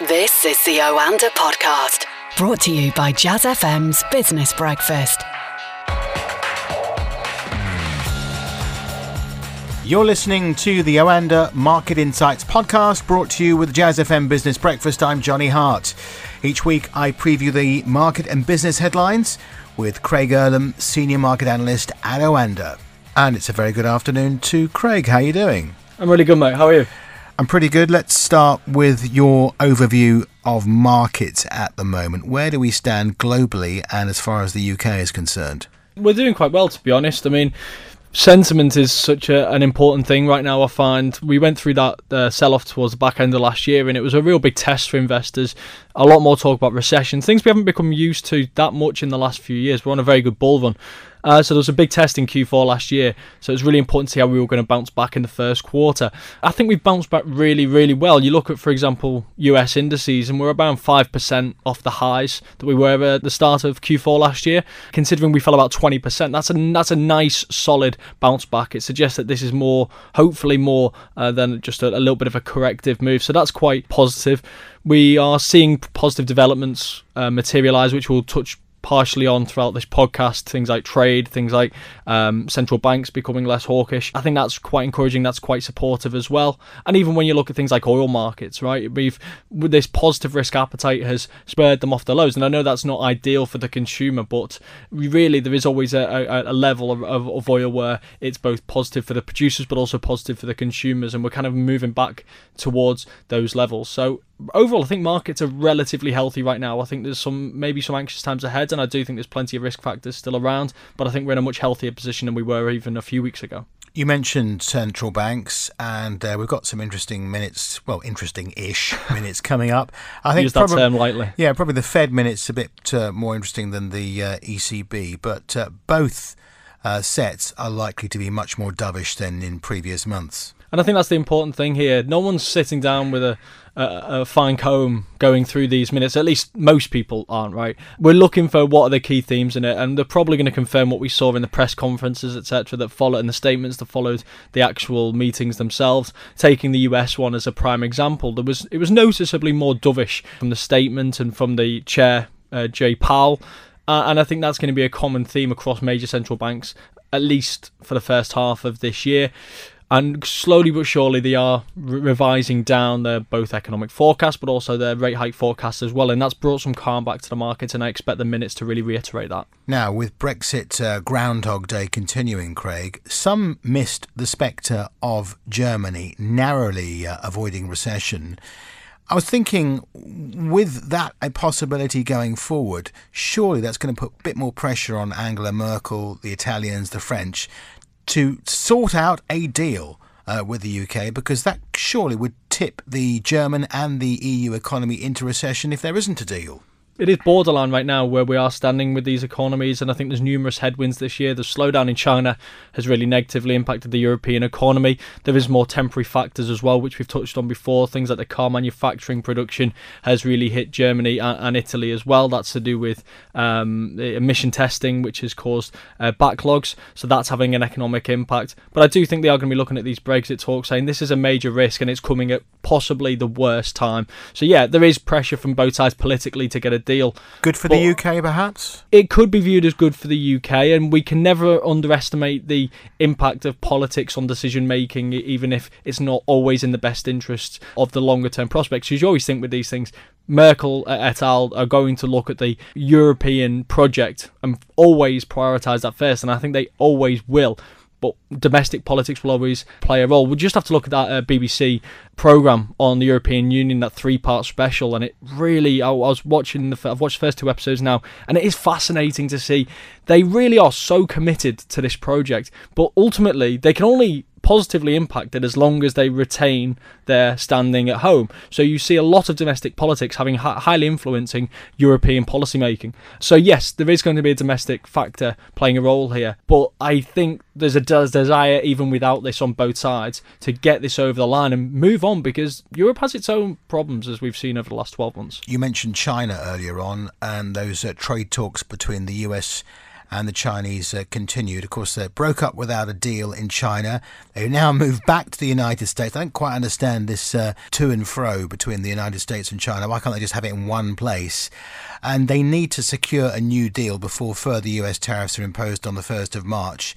This is the Oanda podcast, brought to you by Jazz FM's Business Breakfast. You're listening to the Oanda Market Insights podcast brought to you with Jazz FM Business Breakfast. I'm Johnny Hart. Each week I preview the market and business headlines with Craig Erlam, Senior Market Analyst at Oanda. And it's a very good afternoon to Craig. How are you doing? I'm really good, mate. How are you? I'm pretty good. Let's start with your overview of markets at the moment. Where do we stand globally and as far as the UK is concerned? We're doing quite well, to be honest. I mean, sentiment is such a, an important thing right now. I find we went through that uh, sell-off towards the back end of last year, and it was a real big test for investors. A lot more talk about recession, things we haven't become used to that much in the last few years. We're on a very good bull run, uh, so there was a big test in Q4 last year. So it's really important to see how we were going to bounce back in the first quarter. I think we've bounced back really, really well. You look at, for example, US indices, and we're about 5% off the highs that we were at the start of Q4 last year. Considering we fell about 20%, that's a that's a nice, solid bounce back. It suggests that this is more, hopefully, more uh, than just a, a little bit of a corrective move. So that's quite positive. We are seeing positive developments uh, materialize, which we'll touch partially on throughout this podcast. Things like trade, things like um, central banks becoming less hawkish. I think that's quite encouraging. That's quite supportive as well. And even when you look at things like oil markets, right? We've this positive risk appetite has spurred them off the lows. And I know that's not ideal for the consumer, but really there is always a, a, a level of, of, of oil where it's both positive for the producers but also positive for the consumers, and we're kind of moving back towards those levels. So overall, I think markets are relatively healthy right now. I think there's some maybe some anxious times ahead, and I do think there's plenty of risk factors still around. But I think we're in a much healthier position than we were even a few weeks ago. You mentioned central banks, and uh, we've got some interesting minutes. Well, interesting-ish minutes coming up. I think use that term lightly. Yeah, probably the Fed minutes a bit uh, more interesting than the uh, ECB, but uh, both uh, sets are likely to be much more dovish than in previous months. And I think that's the important thing here. No one's sitting down with a, a, a, fine comb going through these minutes. At least most people aren't, right? We're looking for what are the key themes in it, and they're probably going to confirm what we saw in the press conferences, etc., that followed, and the statements that followed the actual meetings themselves. Taking the US one as a prime example, there was it was noticeably more dovish from the statement and from the chair, uh, Jay Powell. Uh, and I think that's going to be a common theme across major central banks, at least for the first half of this year and slowly but surely they are re- revising down their both economic forecast but also their rate hike forecast as well and that's brought some calm back to the market and I expect the minutes to really reiterate that. Now with Brexit uh, Groundhog Day continuing Craig some missed the spectre of Germany narrowly uh, avoiding recession I was thinking, with that a possibility going forward, surely that's going to put a bit more pressure on Angela Merkel, the Italians, the French, to sort out a deal uh, with the UK because that surely would tip the German and the EU economy into recession if there isn't a deal it is borderline right now where we are standing with these economies, and I think there's numerous headwinds this year. The slowdown in China has really negatively impacted the European economy. There is more temporary factors as well, which we've touched on before. Things like the car manufacturing production has really hit Germany and, and Italy as well. That's to do with um, emission testing, which has caused uh, backlogs. So that's having an economic impact. But I do think they are going to be looking at these Brexit talks, saying this is a major risk and it's coming at possibly the worst time. So yeah, there is pressure from both sides politically to get a deal. Good for the UK, perhaps? It could be viewed as good for the UK, and we can never underestimate the impact of politics on decision making, even if it's not always in the best interests of the longer term prospects. Because you always think with these things, Merkel uh, et al. are going to look at the European project and always prioritise that first, and I think they always will but domestic politics will always play a role. We just have to look at that uh, BBC program on the European Union, that three-part special, and it really. I, I was watching the. I've watched the first two episodes now, and it is fascinating to see. They really are so committed to this project, but ultimately they can only positively impacted as long as they retain their standing at home. So you see a lot of domestic politics having highly influencing European policymaking. So yes, there is going to be a domestic factor playing a role here, but I think there's a desire even without this on both sides to get this over the line and move on because Europe has its own problems as we've seen over the last 12 months. You mentioned China earlier on and those uh, trade talks between the US and the Chinese uh, continued. Of course, they broke up without a deal in China. They now moved back to the United States. I don't quite understand this uh, to and fro between the United States and China. Why can't they just have it in one place? And they need to secure a new deal before further US tariffs are imposed on the 1st of March.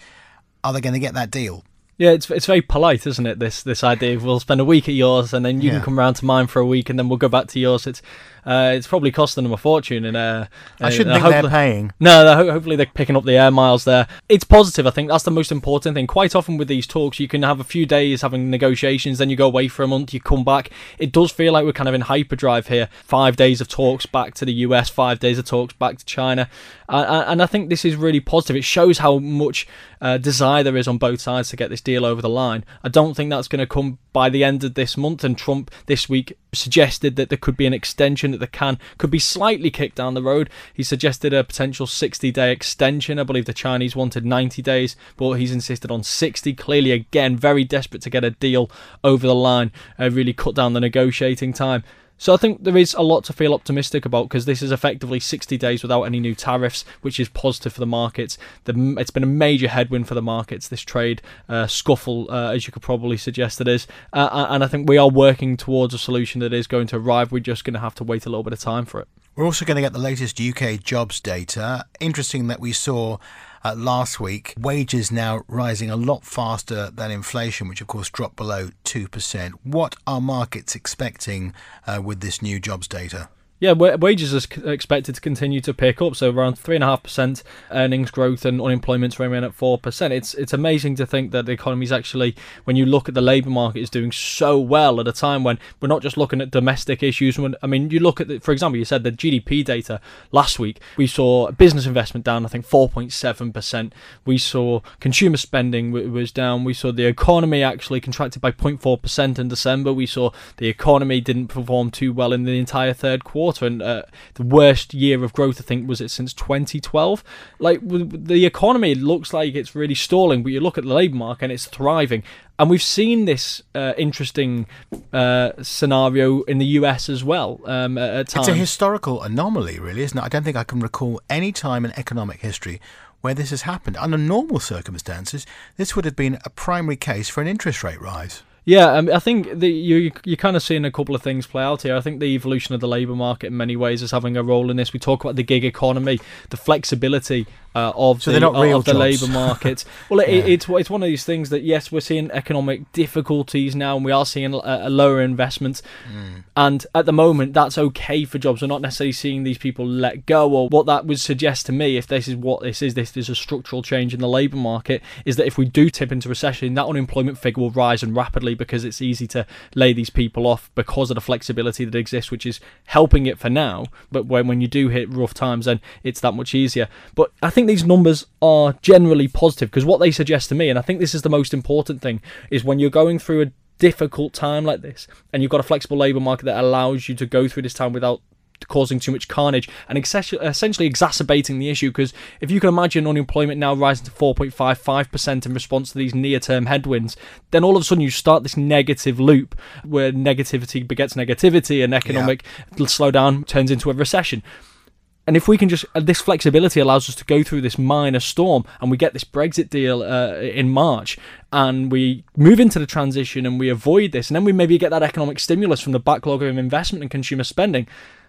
Are they going to get that deal? Yeah, it's it's very polite, isn't it? This this idea of we'll spend a week at yours and then you yeah. can come round to mine for a week and then we'll go back to yours. It's uh, it's probably costing them a fortune. And uh, I shouldn't uh, think they're paying. No, they're, hopefully they're picking up the air miles there. It's positive. I think that's the most important thing. Quite often with these talks, you can have a few days having negotiations, then you go away for a month, you come back. It does feel like we're kind of in hyperdrive here. Five days of talks back to the US, five days of talks back to China, uh, and I think this is really positive. It shows how much uh, desire there is on both sides to get this deal over the line. I don't think that's going to come by the end of this month. And Trump this week suggested that there could be an extension, that the can could be slightly kicked down the road. He suggested a potential 60 day extension. I believe the Chinese wanted 90 days, but he's insisted on 60. Clearly, again, very desperate to get a deal over the line, uh, really cut down the negotiating time. So I think there is a lot to feel optimistic about because this is effectively 60 days without any new tariffs, which is positive for the markets. The, it's been a major headwind for the markets, this trade uh, scuffle, uh, as you could probably suggest it is. Uh, and I think we are working towards a solution that is going to arrive. We're just going to have to wait a little bit of time for it. We're also going to get the latest UK jobs data. Interesting that we saw uh, last week. Wages now rising a lot faster than inflation, which of course dropped below 2%. What are markets expecting uh, with this new jobs data? Yeah, wages are expected to continue to pick up, so around three and a half percent earnings growth and unemployment's remaining at four percent. It's it's amazing to think that the economy is actually, when you look at the labour market, is doing so well at a time when we're not just looking at domestic issues. When I mean, you look at, the, for example, you said the GDP data last week. We saw business investment down, I think, four point seven percent. We saw consumer spending was down. We saw the economy actually contracted by 0.4 percent in December. We saw the economy didn't perform too well in the entire third quarter quarter, and uh, the worst year of growth I think was it since 2012. Like the economy looks like it's really stalling, but you look at the labour market and it's thriving. And we've seen this uh, interesting uh, scenario in the US as well. Um, at times. It's a historical anomaly, really, isn't it? I don't think I can recall any time in economic history where this has happened. Under normal circumstances, this would have been a primary case for an interest rate rise. Yeah, um, I think the, you you're kind of seeing a couple of things play out here. I think the evolution of the labour market in many ways is having a role in this. We talk about the gig economy, the flexibility uh, of so the, of the labour market. well, it, yeah. it's it's one of these things that yes, we're seeing economic difficulties now, and we are seeing a, a lower investment. Mm. And at the moment, that's okay for jobs. We're not necessarily seeing these people let go. Or what that would suggest to me, if this is what this is, this is a structural change in the labour market, is that if we do tip into recession, that unemployment figure will rise and rapidly because it's easy to lay these people off because of the flexibility that exists, which is helping it for now. But when when you do hit rough times, then it's that much easier. But I think think these numbers are generally positive because what they suggest to me, and I think this is the most important thing, is when you're going through a difficult time like this and you've got a flexible labour market that allows you to go through this time without causing too much carnage and essentially exacerbating the issue because if you can imagine unemployment now rising to 4.55% in response to these near-term headwinds then all of a sudden you start this negative loop where negativity begets negativity and economic yeah. slowdown turns into a recession and if we can just, uh, this flexibility allows us to go through this minor storm and we get this Brexit deal uh, in March and we move into the transition and we avoid this, and then we maybe get that economic stimulus from the backlog of investment and consumer spending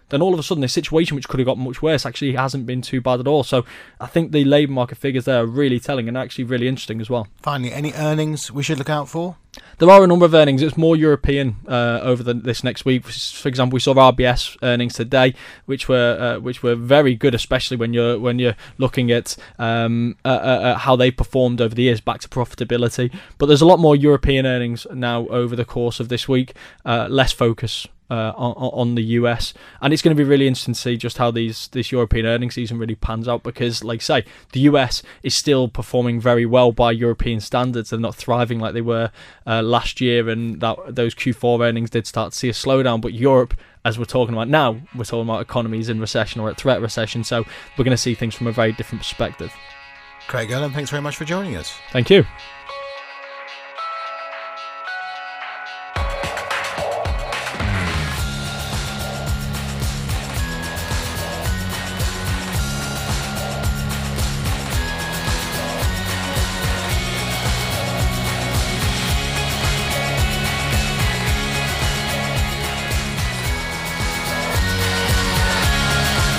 then all of a sudden this situation which could have got much worse actually hasn't been too bad at all. So I think the labour market figures there are really telling and actually really interesting as well. Finally, any earnings we should look out for? There are a number of earnings. It's more European uh, over the, this next week. For example, we saw RBS earnings today, which were uh, which were very good, especially when you're when you're looking at um, uh, uh, uh how they performed over the years back to profitability. But there's a lot more European earnings now over the course of this week. Uh, less focus uh, on, on, the US, and it's going to be really interesting to see just how these this European earnings season really pans out because, like I say, the US is still performing very well by European standards. They're not thriving like they were uh, last year, and that those Q4 earnings did start to see a slowdown. But Europe, as we're talking about now, we're talking about economies in recession or at threat recession, so we're going to see things from a very different perspective. Craig Erlam, thanks very much for joining us. Thank you.